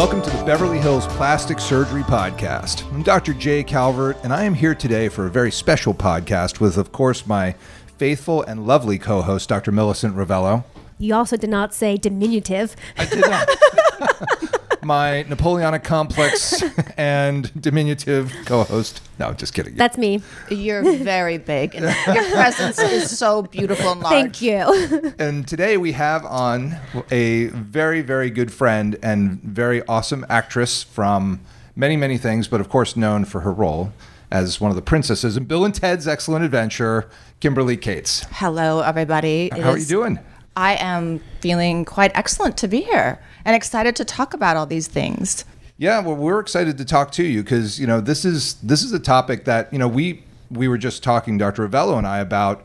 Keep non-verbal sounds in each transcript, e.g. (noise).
Welcome to the Beverly Hills Plastic Surgery Podcast. I'm Dr. Jay Calvert, and I am here today for a very special podcast with, of course, my faithful and lovely co host, Dr. Millicent Rovelo. You also did not say diminutive. I did not. (laughs) my Napoleonic complex (laughs) and diminutive co host. No, just kidding. That's me. You're very big, and your presence is so beautiful and large. Thank you. (laughs) And today we have on a very, very good friend and very awesome actress from many, many things, but of course known for her role as one of the princesses in Bill and Ted's Excellent Adventure, Kimberley Kates. Hello, everybody. It How are you doing? I am feeling quite excellent to be here and excited to talk about all these things. Yeah, well, we're excited to talk to you because you know this is this is a topic that you know we we were just talking, Dr. Rovelo and I, about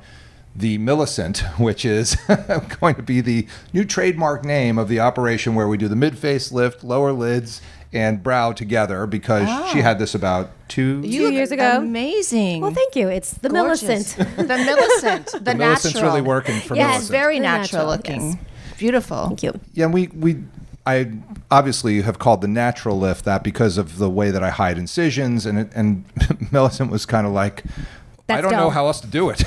the Millicent, (laughs) which is (laughs) going to be the new trademark name of the operation where we do the mid face lift, lower lids, and brow together because she had this about two. Two years ago. amazing. well, thank you. It's the Gorgeous. Millicent. (laughs) the (laughs) Millicent. The, Millicent's natural. really working for me. Yes, Millicent. very natural, natural, looking. yes. Beautiful. Thank you. Yeah, and we we I obviously have called the natural lift that because of the way that I hide incisions, and it, and (laughs) Millicent was kind of like. I don't know how else to do it.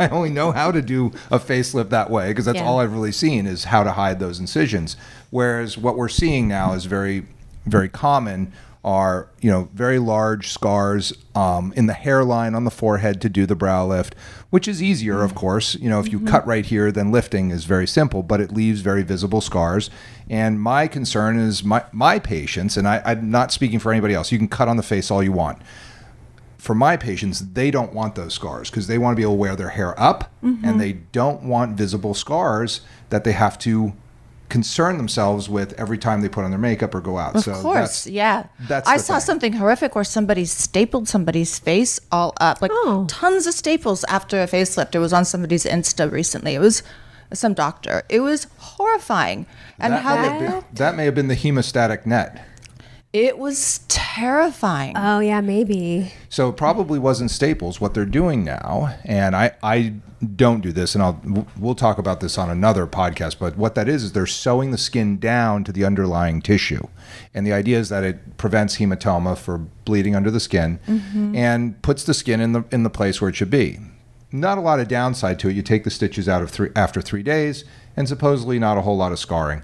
I only know how to do a facelift that way because that's Yeah. all I've really seen is how to hide those incisions. Whereas what we're seeing now is very, very common are you know very large scars um, in the hairline on the forehead to do the brow lift, which is easier, of mm-hmm. course. You know, if you mm-hmm. cut right here, then lifting is very simple, but it leaves very visible scars. And my concern is my my patients, and I, I'm not speaking for anybody else. You can cut on the face all you want for my patients, they don't want those scars because they want to be able to wear their hair up and mm-hmm. they don't want visible scars that they have to concern themselves with every time they put on their makeup or go out. Of so course, that's, yeah. that's I saw thing. something horrific where somebody stapled somebody's face all up, like Oh. tons of staples after a facelift. It was on somebody's Insta recently. It was some doctor. It was horrifying, and that, how may they, have that may have been the hemostatic net. It was terrifying. Oh, yeah, maybe. So it probably wasn't staples. What they're doing now, and I, I don't do this, and I'll we'll talk about this on another podcast. But what that is is they're sewing the skin down to the underlying tissue, and the idea is that it prevents hematoma for bleeding under the skin, mm-hmm. and puts the skin in the in the place where it should be. Not a lot of downside to it. You take the stitches out of three after three days, and supposedly not a whole lot of scarring.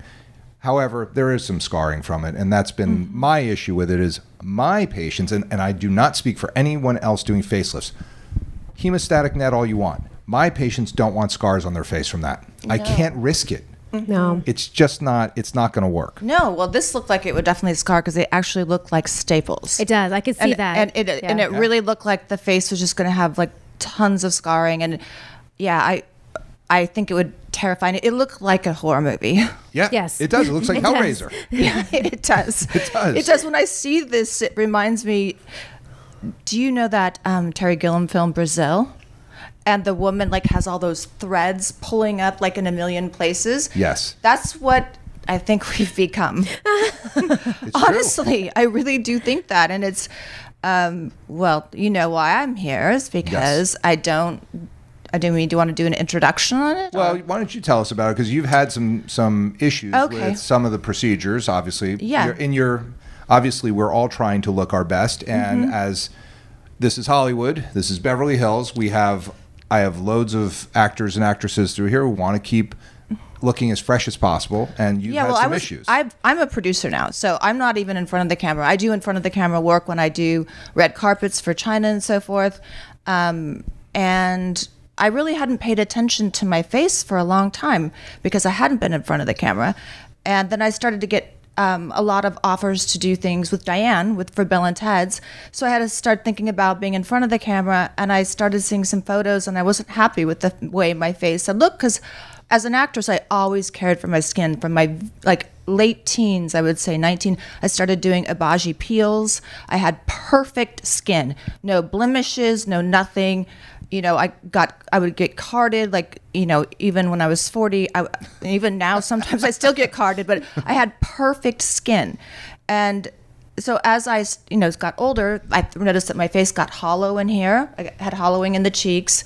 However, there is some scarring from it, and that's been mm-hmm. my issue with it. Is my patients, and, and I do not speak for anyone else doing facelifts. Hemostatic net all you want. My patients don't want scars on their face from that. I can't risk it. Mm-hmm. No. It's just not. It's not going to work. no, well, this looked like it would definitely scar because they actually looked like staples. It does. I could see and, that. and it and Yeah. it really looked like the face was just going to have like tons of scarring, and yeah, I I think it would terrify. It looked like a horror movie. Yeah. Yes. It does. It looks like It does. Hellraiser. (laughs) yeah, it does. (laughs) It does. It does. When I see this, it reminds me. Do you know that um, Terry Gilliam film Brazil? And the woman like has all those threads pulling up like in a million places. Yes. That's what I think (laughs) we've become. It's true. Honestly, I really do think that, and it's. Um, well, you know why I'm here is because I don't. I do mean, do you want to do an introduction on it? Well, or- why don't you tell us about it? Because you've had some some issues Okay. with some of the procedures. Obviously, Yeah. You're- in your obviously, we're all trying to look our best, and Mm-hmm. as this is Hollywood, this is Beverly Hills. We have I have loads of actors and actresses through here who want to keep looking as fresh as possible, and you've had some I was, issues. I've, I'm a producer now, so I'm not even in front of the camera. I do in front of the camera work when I do red carpets for China and so forth. Um, and I really hadn't paid attention to my face for a long time because I hadn't been in front of the camera. And then I started to get um, a lot of offers to do things with Diane with for Bill and Ted's. So I had to start thinking about being in front of the camera, and I started seeing some photos, and I wasn't happy with the way my face had looked because as an actress, I always cared for my skin from my like late teens, I would say 19. I started doing Obagi peels. I had perfect skin, no blemishes, no nothing. You know, I got, I would get carded, like, you know, even when I was 40, I, even now, sometimes I still get carded, but I had perfect skin. And so as I, you know, got older, I noticed that my face got hollow in here. I had hollowing in the cheeks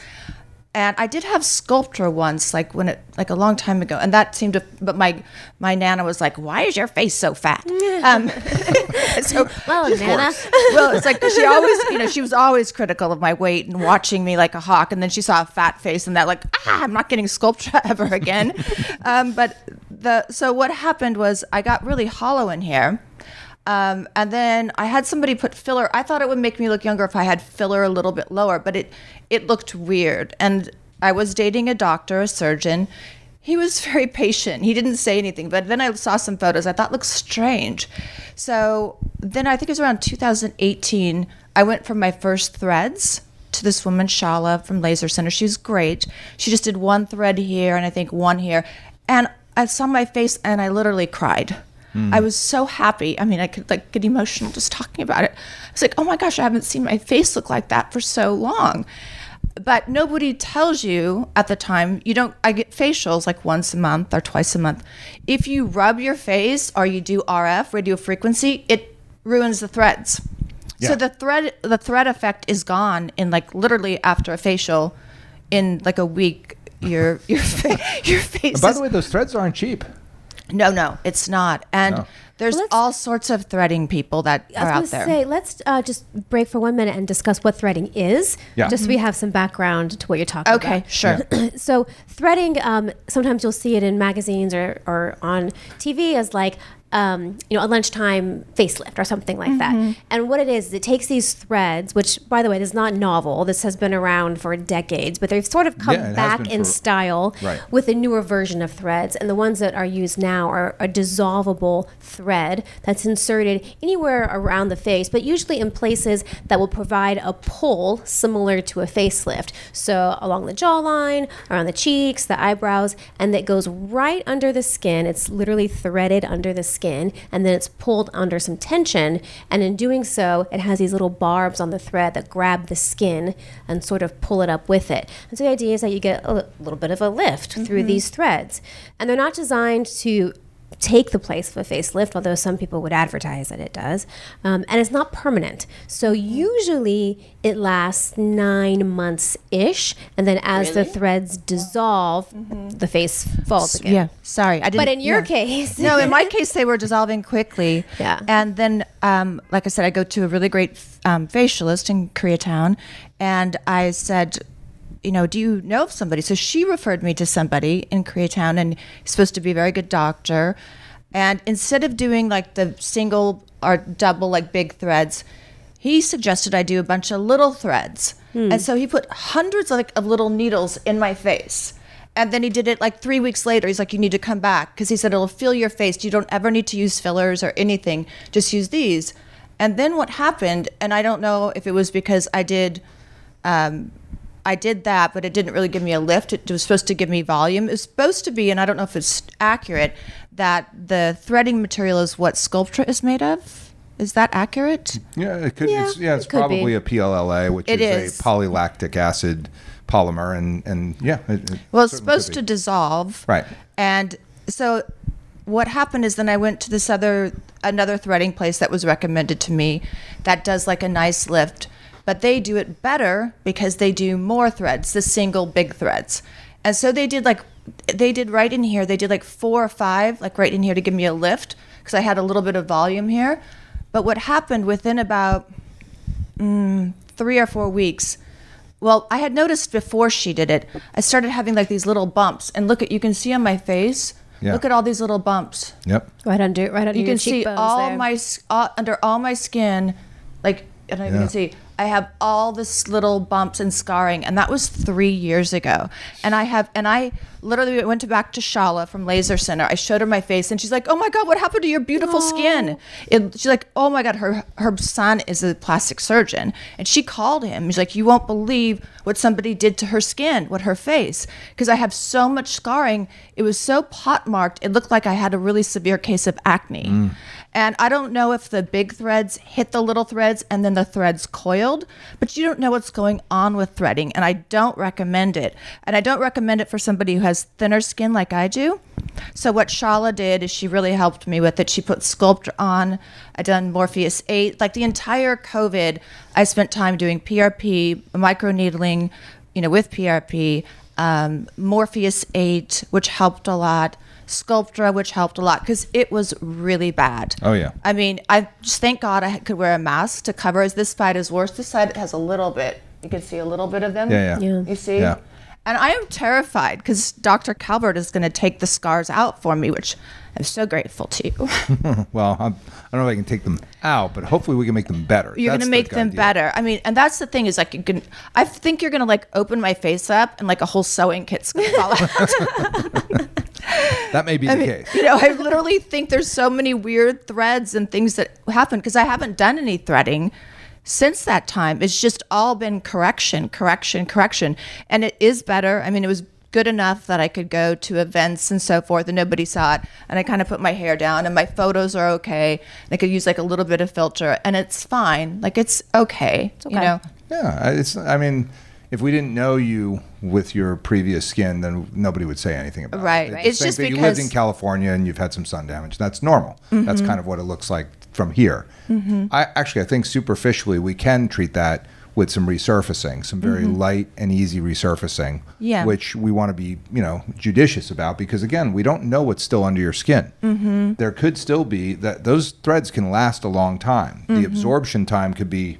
And I did have Sculptra once, like when it, like a long time ago, and that seemed to. But my my nana was like, "Why is your face so fat?" (laughs) Um, (laughs) so Well, Nana. well, it's like she always, you know, she was always critical of my weight and watching me like a hawk. And then she saw a fat face and that, like, ah, I'm not getting Sculptra (laughs) ever again. um, but the so what happened was I got really hollow in here. Um, and then I had somebody put filler. I thought it would make me look younger if I had filler a little bit lower, but it it looked weird. And I was dating a doctor, a surgeon. He was (laughs) very patient. He didn't say anything, but then I saw some photos I thought looked strange. So then I think it was around 2018. I went from my first threads to this woman, Shala from Laser Center. She was great. She just did one thread here and I think one here. And I saw my face and I literally cried. Hmm. I was so happy. I mean, I could like get emotional just talking about it. I was like, oh my gosh, I haven't seen my face look like that for so long but nobody tells you at the time you don't i get facials like once a month or twice a month. If you rub your face or you do rf radio frequency it ruins the threads. So the thread the thread effect is gone in like literally after a facial in like a week your your (laughs) fa- your face And by the way, those threads aren't cheap. No no it's not and No. there's Well, let's- all sorts of threading people that I are out was there going to say, let's uh, just break for one minute and discuss what threading is. Yeah. Just so we have some background to what you're talking okay about. Okay, sure (clears throat) so threading um, sometimes you'll see it in magazines or, or on tv as like um, you know a lunchtime facelift or something like Mm-hmm. that and what it is is it takes these threads which by the way this is not novel. This has been around for decades but they've sort of come Yeah, back in for- style Right. with a newer version of threads. And the ones that are used now are a dissolvable thread that's inserted anywhere around the face but usually in places that will provide a pull similar to a facelift. So along the jawline around the cheeks the eyebrows and that goes right under the skin. It's literally threaded under the skin and then it's pulled under some tension and in doing so it has these little barbs on the thread that grab the skin and sort of pull it up with it. And so the idea is that you get a little bit of a lift through mm-hmm. these threads. And they're not designed to take the place of a facelift, although some people would advertise that it does. Um, and it's not permanent. So usually it lasts nine months ish. And then as the threads dissolve, the face falls again. yeah sorry i didn't But in your case, no, in my (laughs) case, they were dissolving quickly. Yeah. And then, um, like I said, I go to a really great um, facialist in Koreatown, and I said, you know, do you know of somebody? So she referred me to somebody in Koreatown, and he's supposed to be a very good doctor. And instead of doing like the single or double, like big threads, he suggested I do a bunch of little threads. And so he put hundreds of, like, of little needles in my face. And then he did it like three weeks later. He's like, you need to come back because he said it'll fill your face. You don't ever need to use fillers or anything. Just use these. And then what happened, and I don't know if it was because I did, um, I did that, but it didn't really give me a lift. It was supposed to give me volume. It was supposed to be, and I don't know if it's accurate, that the threading material is what Sculptra is made of. Is that accurate? Yeah, it could. Yeah, it's, yeah, it's it could be. probably a PLLA, which is, is. a polylactic acid polymer, and and yeah, it, it Well, it's supposed to dissolve. Right. And so what happened is then I went to this other another threading place that was recommended to me that does like a nice lift, but they do it better because they do more threads, the single big threads. And so they did like they did right in here, they did like four or five like right in here to give me a lift because I had a little bit of volume here. But what happened within about mm, three or four weeks. Well, I had noticed before she did it, I started having like these little bumps. And look at, you can see on my face, Yeah. look at all these little bumps. Yep. right under right under You your can see all there. my, all, under all my skin, like, I don't know if you Yeah. can see, I have all this little bumps and scarring. And that was three years ago. And I have, and I literally went to back to Shala from Laser Center. I showed her my face and she's like, oh my God, what happened to your beautiful skin? It, she's like, oh my God, her, her son is a plastic surgeon. And she called him. She's like, you won't believe what somebody did to her skin, what her face. Because I have so much scarring. It was so pot pockmarked. It looked like I had a really severe case of acne. Mm. And I don't know if the big threads hit the little threads and then the threads coiled, but you don't know what's going on with threading. And I don't recommend it. And I don't recommend it for somebody who has thinner skin like I do. So what Shala did is she really helped me with it. She put Sculpt on. I done Morpheus 8. Like the entire COVID, I spent time doing PRP, microneedling, you know, with PRP, um, Morpheus 8, which helped a lot, Sculptra, which helped a lot because it was really bad. Oh, yeah. I mean, I just thank God I could wear a mask to cover. As this side is worse. This side has a little bit. You can see a little bit of them. Yeah, yeah. Yeah. You see? Yeah. And I am terrified because Dr. Calvert is going to take the scars out for me, which I'm so grateful to. (laughs) Well, I'm, I don't know if I can take them out, but hopefully we can make them better. You're going to the make them idea. better. I mean, and that's the thing is like you can. I think you're going to like open my face up and like a whole sewing kit's going to fall out. (laughs) (laughs) (laughs) That may be the case. you know, I literally think there's so many weird threads and things that happen because I haven't done any threading since that time. It's just all been correction, correction, correction. And it is better. I mean, it was good enough that I could go to events and so forth and nobody saw it. And I kind of put my hair down and my photos are okay. And I could use like a little bit of filter and it's fine. Like it's okay. You okay. know? Yeah, it's. I mean, if we didn't know you with your previous skin, then nobody would say anything about Right. it. Right. It's same just thing. you lived in California and you've had some sun damage. That's normal. Mm-hmm. That's kind of what it looks like from here. I actually, I think superficially we can treat that with some resurfacing, some very light and easy resurfacing. Mm-hmm. Yeah. Which we want to be, you know, judicious about because again, we don't know what's still under your skin. Mm-hmm. There could still be that those threads can last a long time. Mm-hmm. The absorption time could be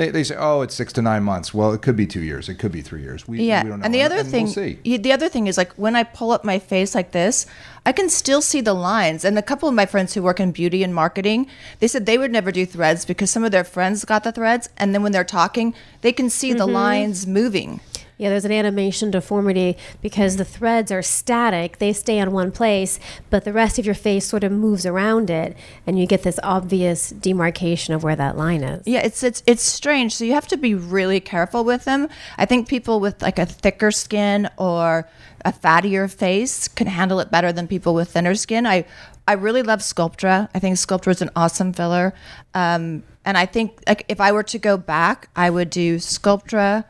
they, they say, oh, it's six to nine months. Well, it could be two years. It could be three years. We, Yeah, we don't know. and the other we'll thing, see. yeah, the other thing is like when I pull up my face like this, I can still see the lines. And a couple of my friends who work in beauty and marketing, they said they would never do threads because some of their friends got the threads, and then when they're talking, they can see the mm-hmm. lines moving. Yeah, there's an animation deformity because the threads are static. They stay on one place, but the rest of your face sort of moves around it, and you get this obvious demarcation of where that line is. Yeah, it's it's it's strange. So you have to be really careful with them. I think people with like a thicker skin or a fattier face can handle it better than people with thinner skin. I I really love Sculptra. I think Sculptra is an awesome filler. Um, and I think like if I were to go back, I would do Sculptra,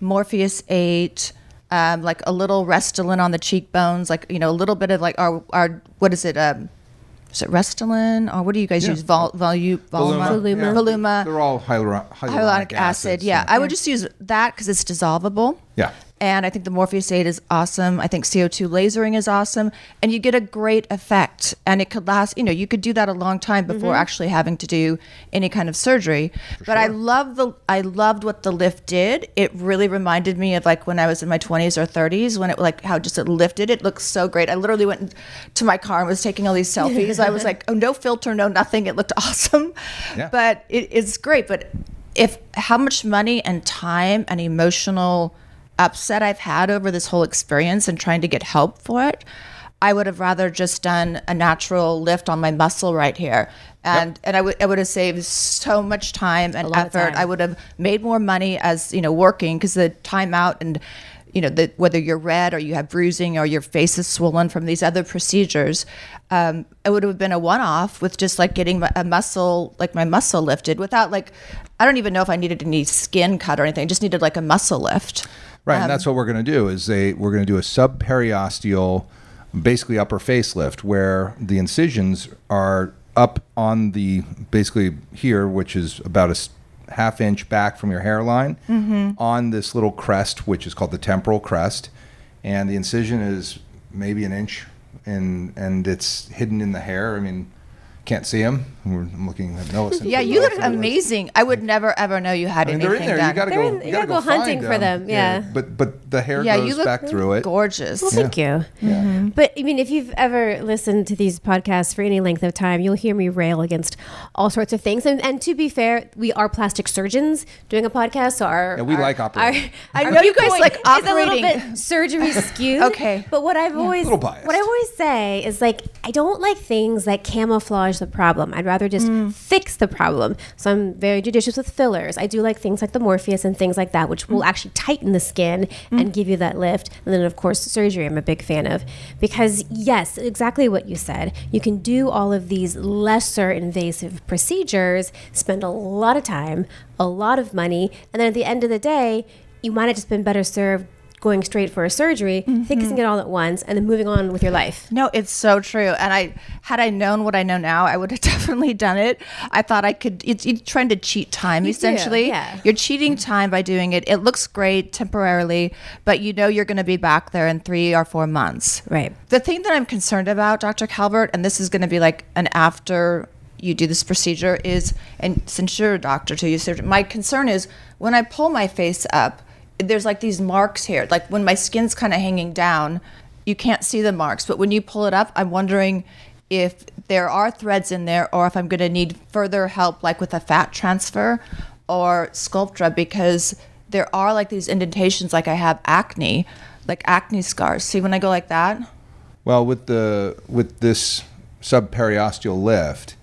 Morpheus 8, um, like a little Restylane on the cheekbones, like you know, a little bit of like our our what is it? Um, is it Restylane or what do you guys Yeah. use? Vol, volu, Voluma, Voluma. yeah. Voluma They're all hyaluronic, hyaluronic acid. acids, Yeah, I would just use that because it's dissolvable. Yeah. And I think the Morpheus 8 is awesome. I think CO2 lasering is awesome. And you get a great effect. And it could last, you know, you could do that a long time before mm-hmm. actually having to do any kind of surgery. but I love the I loved what the lift did. It really reminded me of like when I was in my 20s or 30s when it like how just it lifted. It looked so great. I literally went to my car and was taking all these (laughs) selfies. I was like, oh, no filter, no nothing. It looked (laughs) awesome. Yeah. But it, it's great. But if how much money and time and emotional upset I've had over this whole experience and trying to get help for it, I would have rather just done a natural lift on my muscle right here. And and I would I would have saved so much time and effort. time. I would have made more money as, you know, working because the time out and you know, the, whether you're red or you have bruising or your face is swollen from these other procedures, um, it would have been a one-off with just like getting a muscle, like my muscle lifted without like, I don't even know if I needed any skin cut or anything. I just needed like a muscle lift. Right, Um, and that's what we're going to do. Is they we're going to do a subperiosteal, basically upper facelift, where the incisions are up on the basically here, which is about a half inch back from your hairline, Mm-hmm. on this little crest, which is called the temporal crest, and the incision is maybe an inch, and and it's hidden in the hair. I mean, can't see them. I'm looking at Noah. Yeah, you look relatively- amazing. I would never ever know you had I mean, anything they're in there. done. You got to They're go. in- you you gotta gotta go go hunting find for them, yeah. But but the hair yeah, goes you look back through it. gorgeous. Well, thank you. Mm-hmm. But I mean, if you've ever listened to these podcasts for any length of time, you'll hear me rail against all sorts of things. And, and to be fair, we are plastic surgeons doing a podcast, so our Yeah, we our- like operating. I know you guys viewpoint like is a little bit (laughs) surgery skewed. (laughs) Okay. but what I've always little biased. what I always say is like I don't like things that camouflage the problem. I'd rather just mm. fix the problem. So I'm very judicious with fillers. I do like things like the Morpheus and things like that, which will mm. actually tighten the skin mm. and give you that lift. And then of course surgery I'm a big fan of because yes, exactly what you said. You can do all of these lesser invasive procedures, spend a lot of time, a lot of money, and then at the end of the day, you might have just been better served going straight for a surgery, Mm-hmm. fixing it all at once, and then moving on with your life. No, it's so true. And I had I known what I know now, I would have (laughs) definitely done it. I thought I could. It's, it's trying to cheat time You do, essentially. yeah. You're cheating time by doing it. It looks great temporarily, but you know you're going to be back there in three or four months. Right. The thing that I'm concerned about, Dr. Calvert, and this is going to be like an after you do this procedure is, and since you're a doctor too, you my concern is when I pull my face up, there's like these marks here. Like when my skin's kind of hanging down, you can't see the marks, but when you pull it up, I'm wondering if there are threads in there or if I'm going to need further help, like with a fat transfer or Sculptra, because there are like these indentations, like I have acne, like acne scars. See when I go like that? Well, with the with this subperiosteal lift,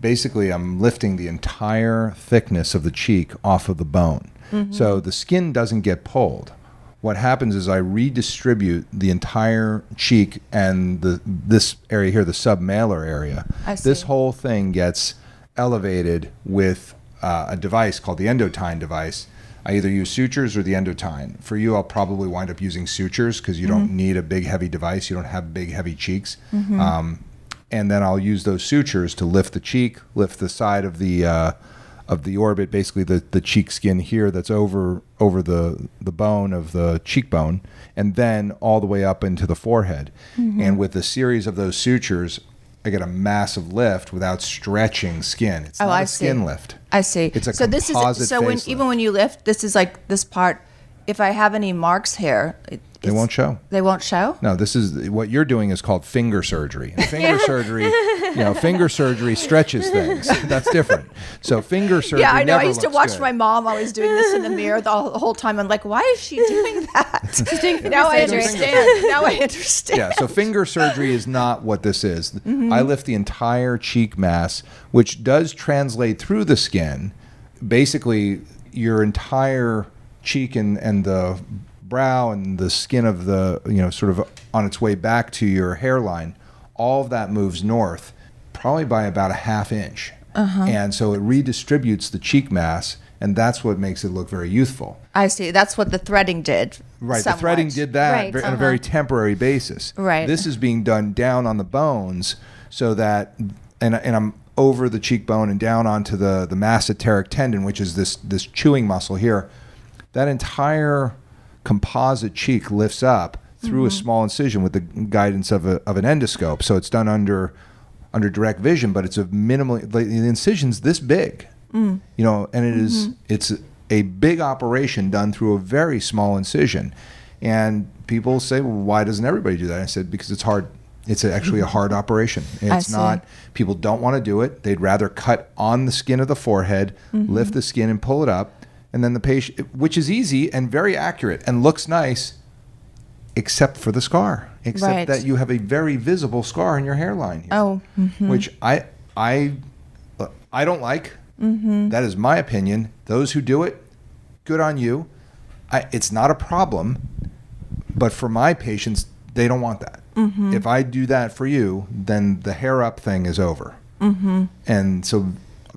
basically I'm lifting the entire thickness of the cheek off of the bone. So the skin doesn't get pulled. What happens is I redistribute the entire cheek and the this area here, the submalar area. I This whole thing gets elevated with uh, a device called the endotine device. I either use sutures or the endotine. For you, I'll probably wind up using sutures because you don't need a big, heavy device. You don't have big, heavy cheeks. Um, and then I'll use those sutures to lift the cheek, lift the side of the uh, of the orbit, basically the, the cheek skin here that's over over the the bone of the cheekbone, and then all the way up into the forehead. Mm-hmm. And with a series of those sutures, I get a massive lift without stretching skin. It's Oh, not I a skin lift. I see. It's a so this composite is so when even when you lift, this is like this part. If I have any marks here, They won't show. They won't show. No, this is what you're doing is called finger surgery. And finger surgery, you know, finger surgery stretches things. That's different. So finger surgery. (laughs) Yeah, I know. I used to watch good. my mom always doing this in the mirror the whole, time. I'm like, why is she doing (laughs) that? now I understand. now I understand. yeah, so finger surgery is not what this is. Mm-hmm. I lift the entire cheek mass, which does translate through the skin. Basically, your entire cheek and, and the brow and the skin of the, you know, sort of on its way back to your hairline, all of that moves north, probably by about a half inch. Uh-huh. And so it redistributes the cheek mass, and that's what makes it look very youthful. I see. That's what the threading did. Right, somewhat. the threading did that Right, ver- on a uh-huh. very temporary basis. Right. This is being done down on the bones so that, and, and I'm over the cheekbone and down onto the, the masseteric tendon, which is this, this chewing muscle here. That entire composite cheek lifts up through Mm-hmm. a small incision with the guidance of, a, of an endoscope. So it's done under under direct vision, but it's a minimally the incision's this big, Mm. you know, and it is Mm-hmm. it's a big operation done through a very small incision. And people say, well, why doesn't everybody do that? I said because it's hard. It's actually a hard operation. It's not. People don't want to do it. They'd rather cut on the skin of the forehead, Mm-hmm. lift the skin, and pull it up, and then the patient, which is easy and very accurate and looks nice, except for the scar. Except Right. that you have a very visible scar in your hairline. Here, Oh, which I I I don't like. Mm-hmm. That is my opinion. Those who do it, good on you. I, it's not a problem, but for my patients, they don't want that. Mm-hmm. If I do that for you, then the hair up thing is over. Mm-hmm. And so,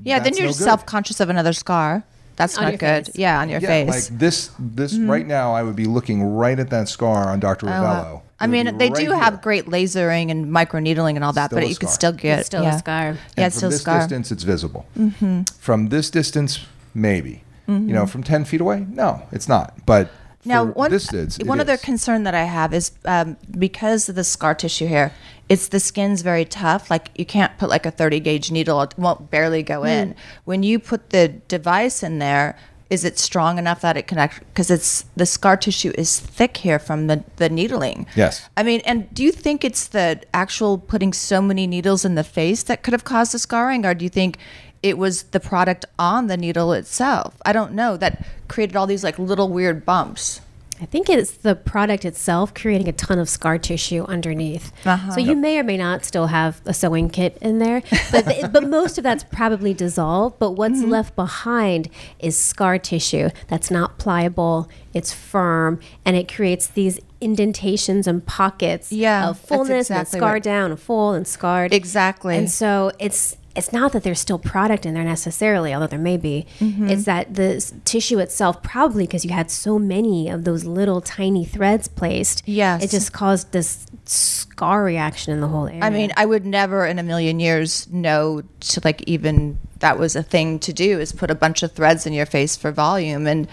Yeah, then you're no self conscious of another scar. That's On not your good. face. Yeah, on your yeah, face. Mm-hmm. like this. This right now, I would be looking right at that scar on Dr. Oh, Rovelo. wow. I mean, they right do have great lasering and microneedling and all that, Still but you could scar. still get It's still yeah. a scar. Yeah, And it's from still a this scar. distance, it's visible. Mm-hmm. From this distance, maybe. You know, from ten feet away, no, it's not. But Now, one, distance, one other is. concern that I have is um, because of the scar tissue here, it's the skin's very tough. Like you can't put like a 30 gauge needle; it won't barely go in. When you put the device in there, is it strong enough that it can actually? Because it's the scar tissue is thick here from the the needling. Yes. I mean, and do you think it's the actual putting so many needles in the face that could have caused the scarring, or do you think it was the product on the needle itself? I don't know that created all these like little weird bumps. I think it's the product itself creating a ton of scar tissue underneath. Uh-huh. So you may or may not still have a sewing kit in there, but but most of that's probably dissolved. But what's Mm-hmm. left behind is scar tissue that's not pliable. It's firm, and it creates these indentations and pockets Yeah, of fullness exactly and scar right. down, and full and scarred. Exactly. And so it's it's not that there's still product in there necessarily, although there may be. Mm-hmm. It's that the tissue itself, probably because you had so many of those little tiny threads placed, Yes. it just caused this scar reaction in the whole area. I mean, I would never in a million years know to like even that was a thing to do is put a bunch of threads in your face for volume and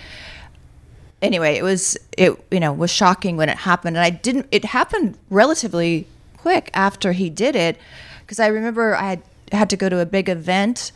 anyway, it was it you know was shocking when it happened and I didn't it happened relatively quick after he did it because I remember I had had to go to a big event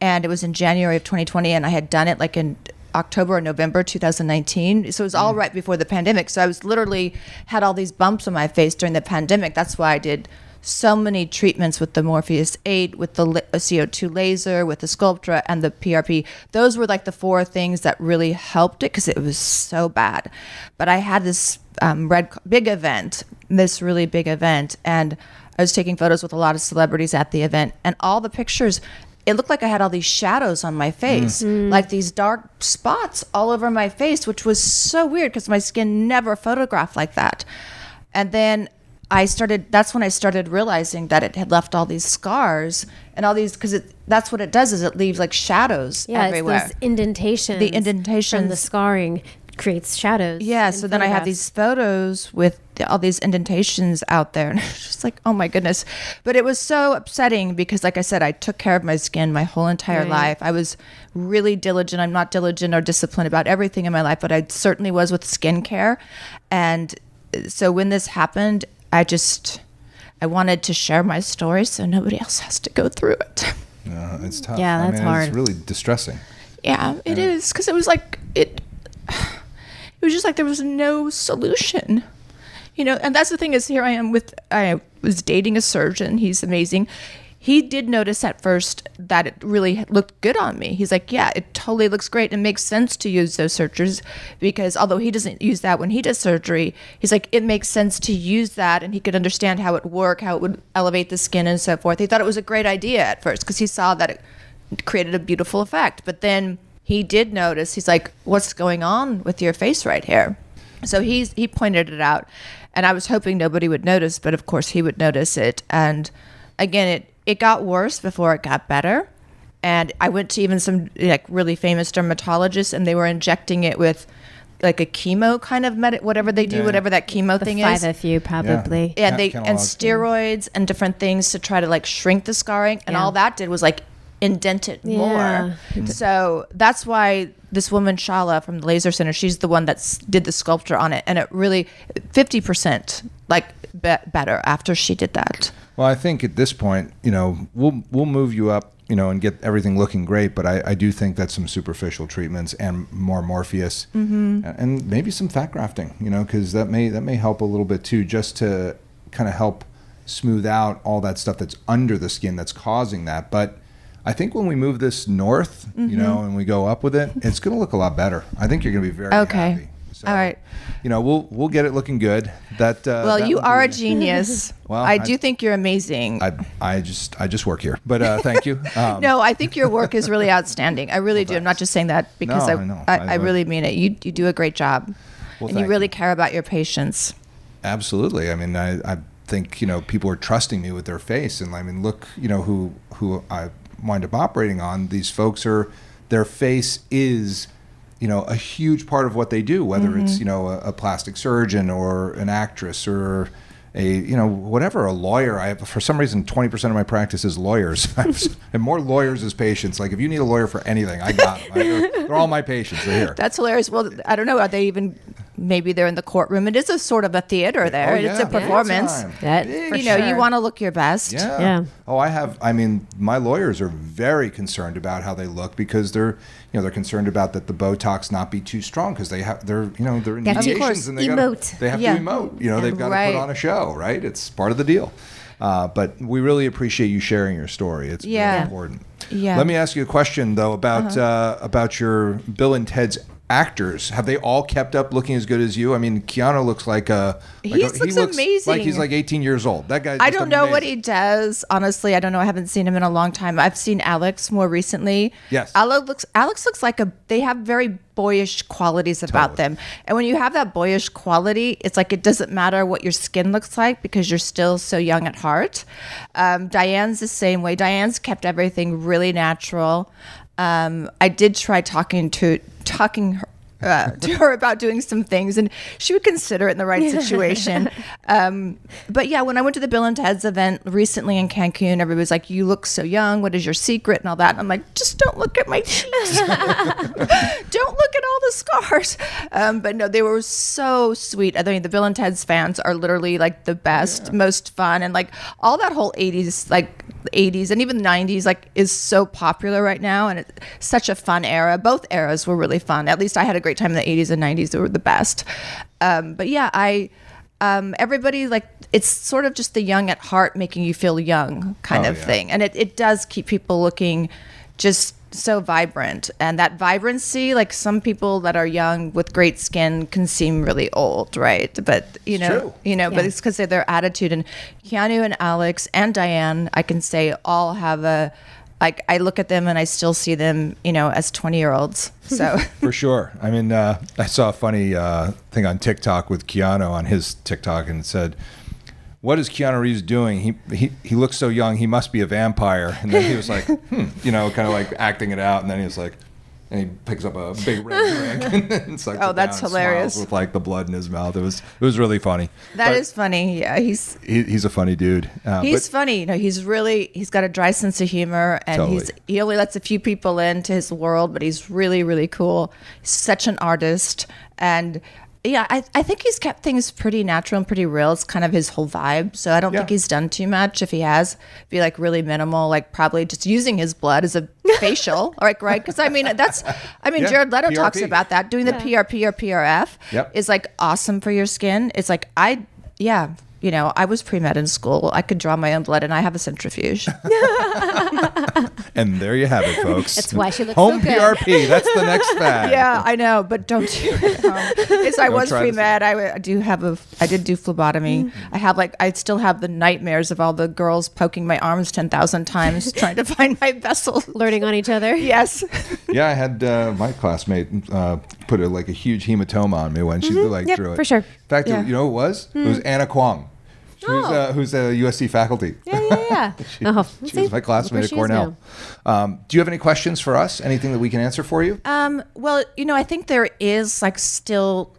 and it was in January of 2020 and I had done it like in October or November 2019 so it was all right before the pandemic so I was literally had all these bumps on my face during the pandemic that's why I did so many treatments with the Morpheus 8, with the uh, CO2 laser, with the Sculptra, and the PRP. Those were like the four things that really helped it because it was so bad. But I had this um, red big event, this really big event, and I was taking photos with a lot of celebrities at the event, and all the pictures. It looked like I had all these shadows on my face, mm. Mm. like these dark spots all over my face, which was so weird because my skin never photographed like that. And then I started. That's when I started realizing that it had left all these scars and all these because it. That's what it does is it leaves like shadows yeah, everywhere. it's those indentations. The from the scarring creates shadows. yeah. So then I have these photos with all these indentations out there, and (laughs) it's just like, oh my goodness. But it was so upsetting because, like I said, I took care of my skin my whole entire Right. life. I was really diligent. I'm not diligent or disciplined about everything in my life, but I certainly was with skincare. And so when this happened, I just. I wanted to share my story so nobody else has to go through it. (laughs) Uh, it's tough. Yeah, I that's mean, hard. It's really distressing. Yeah, it is because it was like it. It was just like there was no solution, you know. And that's the thing is, here I am with I was dating a surgeon. He's amazing. He did notice at first that it really looked good on me. He's like, "Yeah, it totally looks great. It makes sense to use those surgeries because although he doesn't use that when he does surgery, he's like, it makes sense to use that, and he could understand how it would work, how it would elevate the skin and so forth. He thought it was a great idea at first because he saw that it created a beautiful effect. But then he did notice. He's like, "What's going on with your face right here?" So he's he pointed it out, and I was hoping nobody would notice, but of course he would notice it. And again, it it got worse before it got better. And I went to even some like really famous dermatologists, and they were injecting it with like a chemo kind of med, whatever they do, Yeah. whatever that chemo the thing five is FU probably. and Ca- they catalog and thing. steroids and different things to try to like shrink the scarring and Yeah. all that did was like indent it Yeah. more so that's why this woman shala from the laser center she's the one that did the Sculptra on it and it really 50% like be- better after she did that Well, I think at this point, you know, we'll we'll move you up, you know, and get everything looking great. But I, I do think that some superficial treatments and more Morpheus, Mm-hmm. and, and maybe some fat grafting, you know, because that may that may help a little bit too, just to kind of help smooth out all that stuff that's under the skin that's causing that. But I think when we move this north, Mm-hmm. you know, and we go up with it, it's going to look a lot better. I think you're going to be very Okay. happy. So, All right. You know, we'll we'll get it looking good. That uh, well that you are a (laughs) genius Well, i I- do think you're amazing I I just I just work here, but uh, thank you. (laughs) Um, no, I think your work is really outstanding. I really do. I'm not just saying that because No, I, I. I, I- I really mean it. You you do a great job, Well, and you really you. care about your patients. Absolutely. I mean, I, I think you know people are trusting me with their face, and I mean, look, you know who who I wind up operating on. These folks are their face is you know a huge part of what they do, whether mm-hmm. it's you know a, a plastic surgeon or an actress or a you know whatever a lawyer. I have for some reason twenty percent of my practice is lawyers, (laughs) and more lawyers as patients. Like if you need a lawyer for anything, I got them. I, they're, they're all my patients. They're here. That's hilarious. Well, I don't know. Are they even? Maybe they're in the courtroom. It is a sort of a theater there. Oh, it's a performance. time. That- Big for You know, you want to look your best. Yeah. Yeah. Oh, I have. I mean, my lawyers are very concerned about how they look because they're, you know, they're concerned about that the Botox not be too strong because they have, they're, you know, they're in They have mediations and they got emote. they have Yeah. to emote. You know, they've got to Right. put on a show, right? It's part of the deal. Uh, but we really appreciate you sharing your story. It's Yeah. very important. Yeah. Let me ask you a question though about uh about your Bill and Ted's actors have they all kept up looking as good as you? I mean, Keanu looks like a like He a- looks Like amazing. he's like 18 years old. That guy. I don't know what he does. Honestly, I don't know. I haven't seen him in a long time. I've seen Alex more recently. Yes. Alex looks. Alex looks like a. They have very boyish qualities about Totally. them, and when you have that boyish quality, it's like it doesn't matter what your skin looks like because you're still so young at heart. Um, Diane's the same way. Diane's kept everything really natural. Um, I did try talking to talking uh, (laughs) to her about doing some things, and she would consider it in the right situation. um, but yeah, when I went to the Bill and Ted's event recently in Cancun, everybody was like, "You look so young. What is your secret?" and all that. And I'm like, just don't look at my cheeks. (laughs) don't look at all the scars. Um, but no, they were so sweet. I mean, the Bill and Ted's fans are literally like the best, most fun, and like all that whole '80s, like 80s and even 90s, like is so popular right now, and it's such a fun era. Both eras were really fun. At least I had a great time in the 80s and 90s. They were the best. Um, but yeah, I. Um, everybody like it's sort of just the young at heart making you feel young kind Oh, of yeah. thing and it, it does keep people looking just so vibrant and that vibrancy like some people that are young with great skin can seem really old right but you know true. you know but it's because of their attitude and keanu and alex and diane i can say all have a like i look at them and i still see them you know as 20 year olds so (laughs) For sure. I mean, uh, I saw a funny uh, thing on TikTok with Keanu on his TikTok and said, "What is Keanu Reeves doing? He he he looks so young. He must be a vampire." And then he was like, (laughs) hmm, you know, kind of like acting it out. And then he was like. And he picks up a big red (laughs) drink and sucks Oh, it that's down hilarious. with like the blood in his mouth. It was it was really funny. that But is funny yeah he's he, he's a funny dude. Uh, He's but funny. You know, he's really he's got a dry sense of humor, and he's he only lets a few people into his world, but he's really really cool. He's such an artist, and yeah, I I think he's kept things pretty natural and pretty real. It's kind of his whole vibe. So I don't think he's done too much. If he has, be like really minimal, like probably just using his blood as a (laughs) facial, all right, right? Because I mean that's I mean Yeah, Jared Leto talks about that. Doing the PRP or PRF Yep. is like awesome for your skin. It's like I yeah. You know, I was pre med in school. I could draw my own blood, and I have a centrifuge. (laughs) and there you have it, folks. That's why she looks home so good. PRP. That's the next (laughs) fad. yeah, I know, but don't do it. (laughs) Yes, I was try pre med. I, I do have a. I did do phlebotomy. Mm. I have like. I still have the nightmares of all the girls poking my arms ten thousand times trying to find my vessel. Learning on each other. Yes. Yeah, I had uh, my classmate uh, put a, like a huge hematoma on me when she like Mm-hmm. Yep, drew it. for sure. In fact, Yeah. you know who it was? It was Anna Kwong. Who's, Oh. uh, who's a USC faculty. Yeah, yeah, yeah. She, (laughs) oh, she see? was my classmate at Cornell. Um, do you have any questions for us? Anything that we can answer for you? Um, well, you know, I think there is like still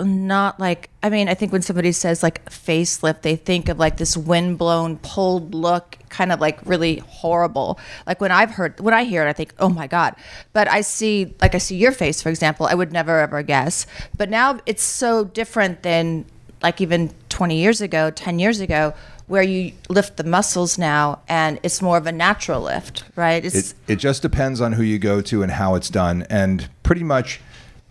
not like I mean, I think when somebody says like facelift, they think of like this windblown, pulled look, kind of like really horrible. Like when I've heard when I hear it, I think, oh my God. But I see like I see your face, for example, I would never ever guess. But now it's so different than like even twenty years ago, ten years ago, where you lift the muscles now and it's more of a natural lift, right? It, it just depends on who you go to and how it's done. And pretty much,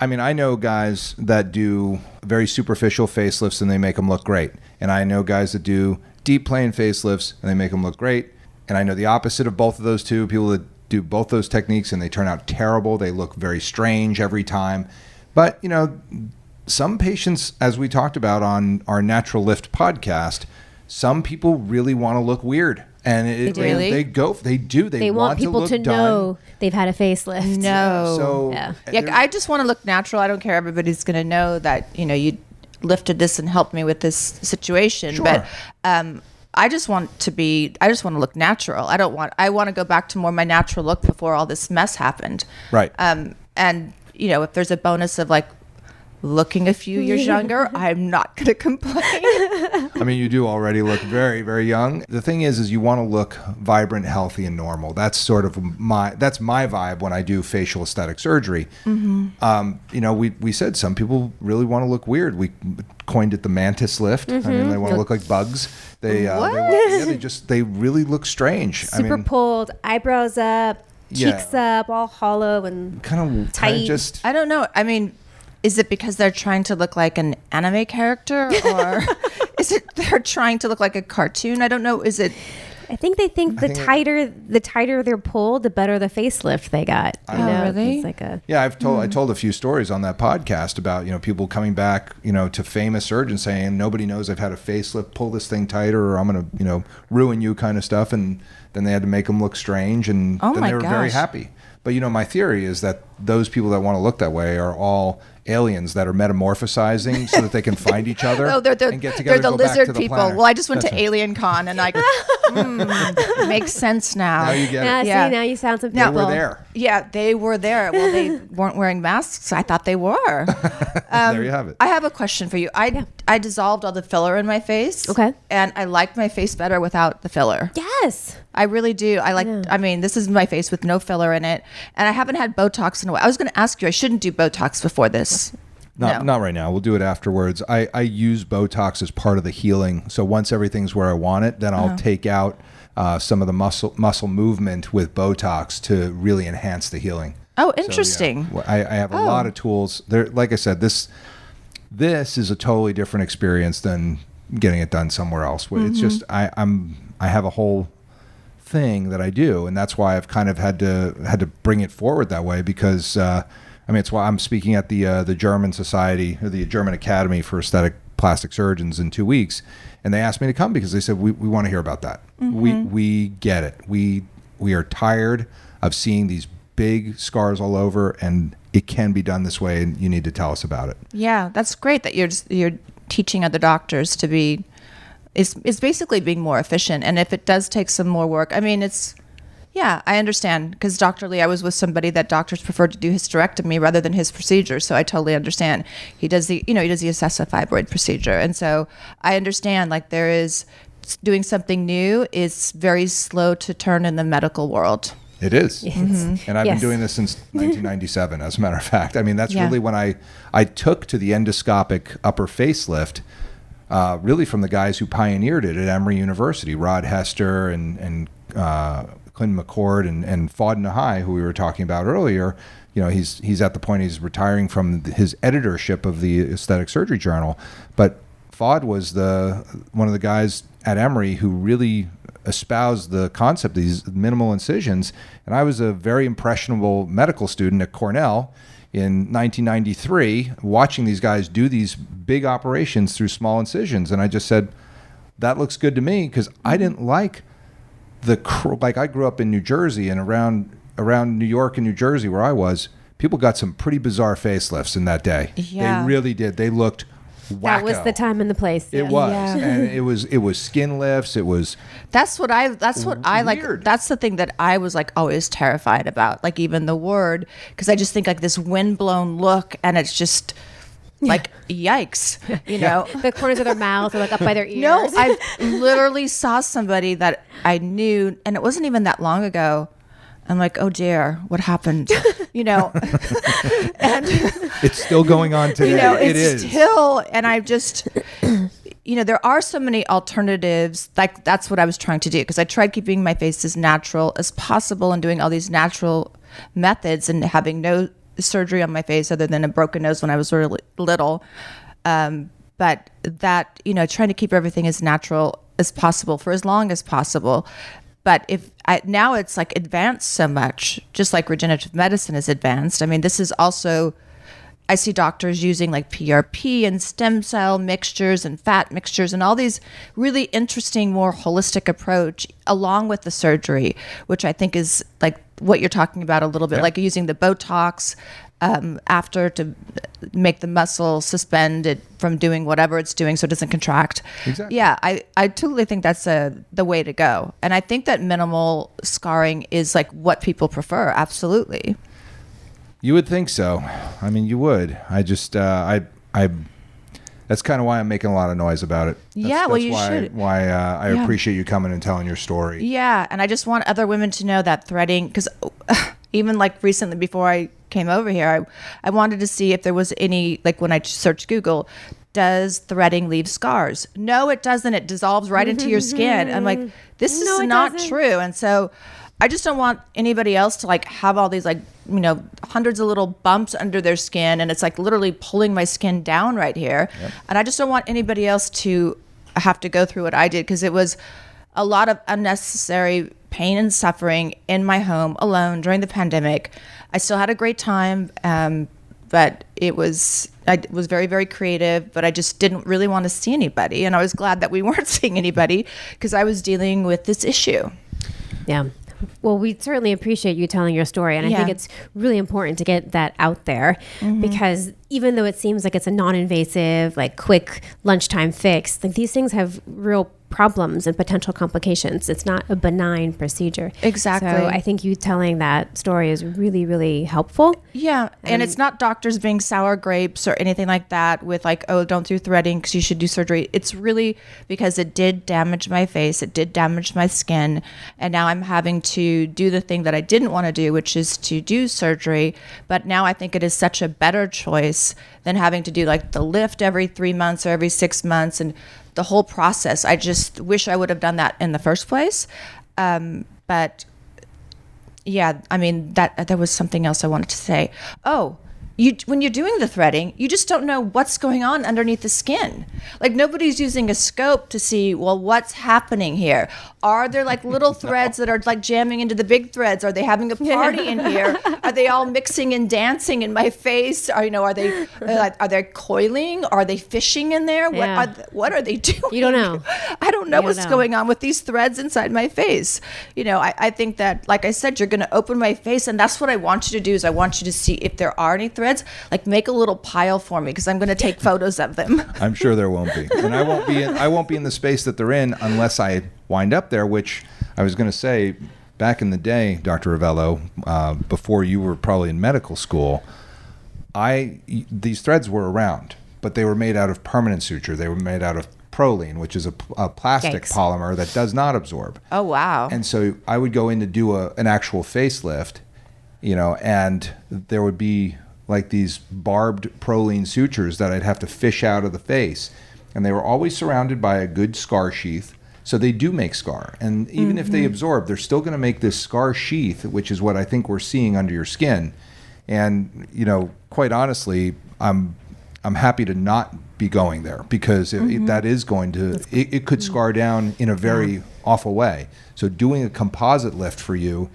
I mean, I know guys that do very superficial facelifts and they make them look great. And I know guys that do deep plane facelifts and they make them look great. And I know the opposite of both of those two people that do both those techniques and they turn out terrible. They look very strange every time. But, you know, some patients, as we talked about on our Natural Lift podcast, some people really want to look weird. And it, do. Really? they go, they do. They, They want, people look to done. know they've had a facelift. no. So Yeah. Yeah, I just want to look natural. I don't care. Everybody's going to know that you know you lifted this and helped me with this situation. Sure. But um, I just want to be. I just want to look natural. I don't want. I want to go back to more my natural look before all this mess happened. Right. Um, and you know, if there's a bonus of like looking a few years (laughs) younger, I'm not going to complain. I mean, you do already look very, very young. The thing is, is you want to look vibrant, healthy, and normal. That's sort of my that's my vibe when I do facial aesthetic surgery. Mm-hmm. Um, you know, we we said some people really want to look weird. We coined it the mantis lift. I mean, they want to look like bugs. They, uh, they Mm-hmm. What? want- yeah, they just they really look strange. Super I mean, pulled, eyebrows up, Yeah. cheeks up, all hollow and kind of kind Tight. of just I don't know. I mean, is it because they're trying to look like an anime character, or (laughs) is it they're trying to look like a cartoon? I don't know. Is it? I think they think the think it- tighter the tighter they're pulled, the better the facelift they got. Oh, you Oh, know, really? It's like a Yeah, I've told I hmm. told a few stories on that podcast about you know people coming back you know to famous surgeons saying nobody knows I've had a facelift, pull this thing tighter, or I'm gonna you know ruin you kind of stuff, and then they had to make them look strange, and Oh then they were very happy. But you know, my theory is that those people that want to look that way are all aliens that are metamorphosizing so that they can find each (laughs) other Oh, they're the, and get together. they're the and go back to lizard the people. planet. Well, I just went That's to right. Alien Con and I (laughs) mm, makes sense now. Now you get yeah, it. see, now you sound some people. They were there. Yeah, they were there. Well, they (laughs) weren't wearing masks. I thought they were. there you have it. I have a question for you. I I dissolved all the filler in my face. Okay. And I like my face better without the filler. Yes. I really do. I like. Yeah. I mean, this is my face with no filler in it, and I haven't had Botox in a while. I was going to ask you. I shouldn't do Botox before this. Not, No. not right now. We'll do it afterwards. I, I use Botox as part of the healing. So once everything's where I want it, then Uh-huh. I'll take out uh, some of the muscle muscle movement with Botox to really enhance the healing. Oh, So, yeah, interesting. I, I have a Oh. lot of tools. There, like I said, this this is a totally different experience than getting it done somewhere else. Mm-hmm. It's just I, I'm I have a whole thing that I do, and that's why I've kind of had to had to bring it forward that way because uh, I mean it's why I'm speaking at the uh, the German Society or the German Academy for Aesthetic Plastic Surgeons in two weeks, and they asked me to come because they said we, we want to hear about that. We we get it. We we are tired of seeing these big scars all over, and it can be done this way, and you need to tell us about it. Yeah, that's great that you're just, you're teaching other doctors to be. It's it's basically being more efficient, and if it does take some more work, I mean, it's. Yeah, I understand because Dr. Lee, I was with somebody that doctors prefer to do hysterectomy rather than his procedure, so I totally understand. He does the, you know, he does the Acessa fibroid procedure, and so I understand. Like there is doing something new is very slow to turn in the medical world. It is. Yes. And I've Yes. been doing this since (laughs) 1997, as a matter of fact. I mean, that's Yeah. really when I, I took to the endoscopic upper facelift, uh, really from the guys who pioneered it at Emory University, Rod Hester and, and uh, Clinton McCord and, and Foad Nahai, who we were talking about earlier. You know, he's, he's at the point he's retiring from his editorship of the Aesthetic Surgery Journal. But Foad was the one of the guys at Emory who really espoused the concept of these minimal incisions. And I was a very impressionable medical student at Cornell in 1993, watching these guys do these big operations through small incisions. And I just said, that looks good to me because I mm-hmm. didn't like the like I grew up in New Jersey and around around New York and New Jersey where I was, people got some pretty bizarre facelifts in that day. Yeah. They really did. They looked wacko. That was the time and the place. It yeah. was, Yeah. and it was it was (laughs) skin lifts. It was That's what I. That's what I like. That's the thing that I was like always terrified about. Like even the word, because I just think like this windblown look, and it's just like yikes, you know. the corners of their mouth or like up by their (laughs) ears. No, I (laughs) literally saw somebody that I knew, and it wasn't even that long ago. I'm like, oh dear, what happened? (laughs) You know, and it's still going on today. you know, it it's is. still, and I just, you know, there are so many alternatives. Like that's what I was trying to do because I tried keeping my face as natural as possible and doing all these natural methods and having no surgery on my face other than a broken nose when I was really little. Um, but that, you know, trying to keep everything as natural as possible for as long as possible. But if I, now it's like advanced so much, just like regenerative medicine is advanced. I mean, this is also I see doctors using like PRP and stem cell mixtures and fat mixtures and all these really interesting, more holistic approach along with the surgery, which I think is like what you're talking about a little bit, Yeah. like using the Botox um, after to make the muscle suspend it from doing whatever it's doing so it doesn't contract. Exactly. Yeah, I, I totally think that's a, the way to go. And I think that minimal scarring is like what people prefer. Absolutely. You would think so. I mean, you would. I just, uh, I, I. That's kind of why I'm making a lot of noise about it. That's, Yeah, well, that's you why, should. Why uh, I Yeah. appreciate you coming and telling your story. Yeah, and I just want other women to know that threading, because (laughs) even like recently before I came over here, I, I wanted to see if there was any, like when I searched Google, does threading leave scars? No, it doesn't. It dissolves right into your skin. I'm like, this No, is it not doesn't. true. And so I just don't want anybody else to like have all these like, you know, hundreds of little bumps under their skin. And it's like literally pulling my skin down right here. And I just don't want anybody else to have to go through what I did because it was a lot of unnecessary pain and suffering in my home alone during the pandemic. I still had a great time, um, but it was I was very very creative, but I just didn't really want to see anybody, and I was glad that we (laughs) weren't seeing anybody because I was dealing with this issue. Yeah. Well, we certainly appreciate you telling your story. And I think it's really important to get that out there mm-hmm. because even though it seems like it's a non invasive, like quick lunchtime fix, like these things have real problems and potential complications. It's not a benign procedure. Exactly. So I think you telling that story is really, really helpful. Yeah, and it's um, not doctors being sour grapes or anything like that with like, oh, don't do threading because you should do surgery. It's really because it did damage my face, it did damage my skin, and now I'm having to do the thing that I didn't want to do, which is to do surgery. But now I think it is such a better choice than having to do like the lift every three months or every six months and the whole process. I just wish I would have done that in the first place. Um, but yeah, I mean that there was something else I wanted to say. Oh, you when you're doing the threading, you just don't know what's going on underneath the skin. Like nobody's using a scope to see, well, what's happening here? Are there like little (laughs) threads that are like jamming into the big threads? Are they having a party in here? Are they all mixing and dancing in my face? Are you know, are they (laughs) uh, like are they coiling? Are they fishing in there? What Yeah. are th- what are they (laughs) doing? You don't know. I don't know don't what's know. going on with these threads inside my face. You know, I, I think that, like I said, you're going to open my face, and that's what I want you to do. Is I want you to see if there are any threads. Like, make a little pile for me because I'm going to take photos of them. I'm sure there won't be, and I won't be. In, I won't be in the space that they're in unless I wind up there. Which I was going to say back in the day, Dr. Rovelo, uh, before you were probably in medical school, I these threads were around, but they were made out of permanent suture. They were made out of Prolene, which is a, a plastic Yikes. polymer that does not absorb. Oh wow! And so I would go in to do a, an actual facelift, you know, and there would be like these barbed Prolene sutures that I'd have to fish out of the face. And they were always surrounded by a good scar sheath. So they do make scar. And even if they mm-hmm. absorb, they're still going to make this scar sheath, which is what I think we're seeing under your skin. And, you know, quite honestly, I'm I'm happy to not be going there because it, it- that is going to it, it could scar down in a very awful way. So doing a composite lift for you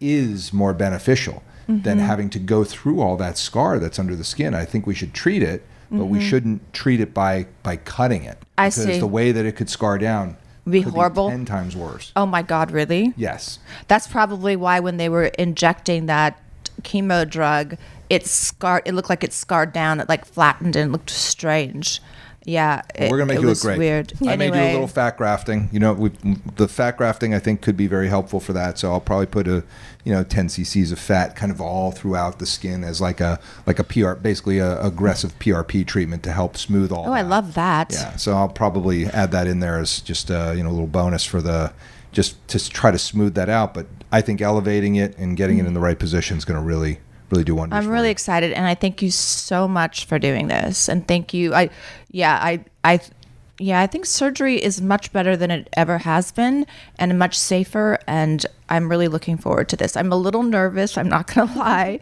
is more beneficial than mm-hmm. having to go through all that scar that's under the skin. I think we should treat it, but we shouldn't treat it by by cutting it. I because see. the way that it could scar down Be horrible. ten times worse. oh my God, really? Yes. That's probably why when they were injecting that chemo drug, it scarred. It looked like it scarred down. It like flattened and looked strange. Yeah, it, We're gonna make it you look was great. Weird. I may do a little fat grafting. You know, we, the fat grafting I think could be very helpful for that. So I'll probably put a, you know, 10 cc's of fat kind of all throughout the skin as like a like a PR, basically a aggressive PRP treatment to help smooth all. Oh, I love that. Yeah, so I'll probably add that in there as just a you know a little bonus for the just to try to smooth that out. But I think elevating it and getting it mm. in the right position is going to really really do wonders. I'm really excited, and I thank you so much for doing this. And thank you. I, yeah, I, I, yeah, I think surgery is much better than it ever has been, and much safer. And I'm really looking forward to this. I'm a little nervous. I'm not (laughs) gonna lie.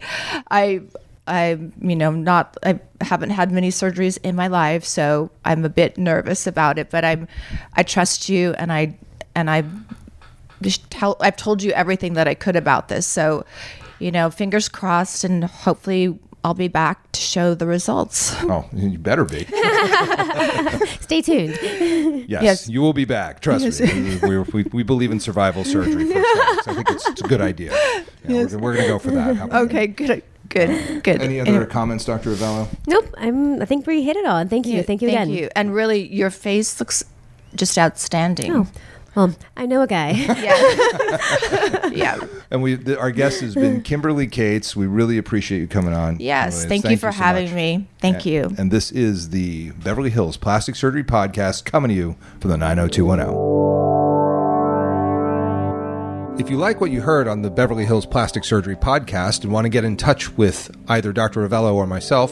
I. I, you know, not I haven't had many surgeries in my life, so I'm a bit nervous about it. But I'm, I trust you, and I, and I just tell I've told you everything that I could about this. So, you know, fingers crossed and hopefully I'll be back to show the results. (laughs) Oh, you better be. (laughs) Stay tuned. Yes, Yes. you will be back. Trust me. We, we, we believe in survival surgery. For starters. I think it's, it's a good idea. Yeah, we're, we're going to go for that. How about Okay, good, good, good. Any other Anyway, comments, Dr. Rovelo? Nope. I'm. I think we hit it all. And thank you. Thank you thank again. you. And really, your face looks just outstanding. Oh, well, I know a guy. (laughs) Yeah, (laughs) yeah. And we, the, our guest has been (laughs) Kimberley Kates. We really appreciate you coming on. Yes, Anyways, thank, you for so having much. me. Thank And- you. And this is the Beverly Hills Plastic Surgery Podcast coming to you from the 90210. If you like what you heard on the Beverly Hills Plastic Surgery Podcast and want to get in touch with either Dr. Rovelo or myself,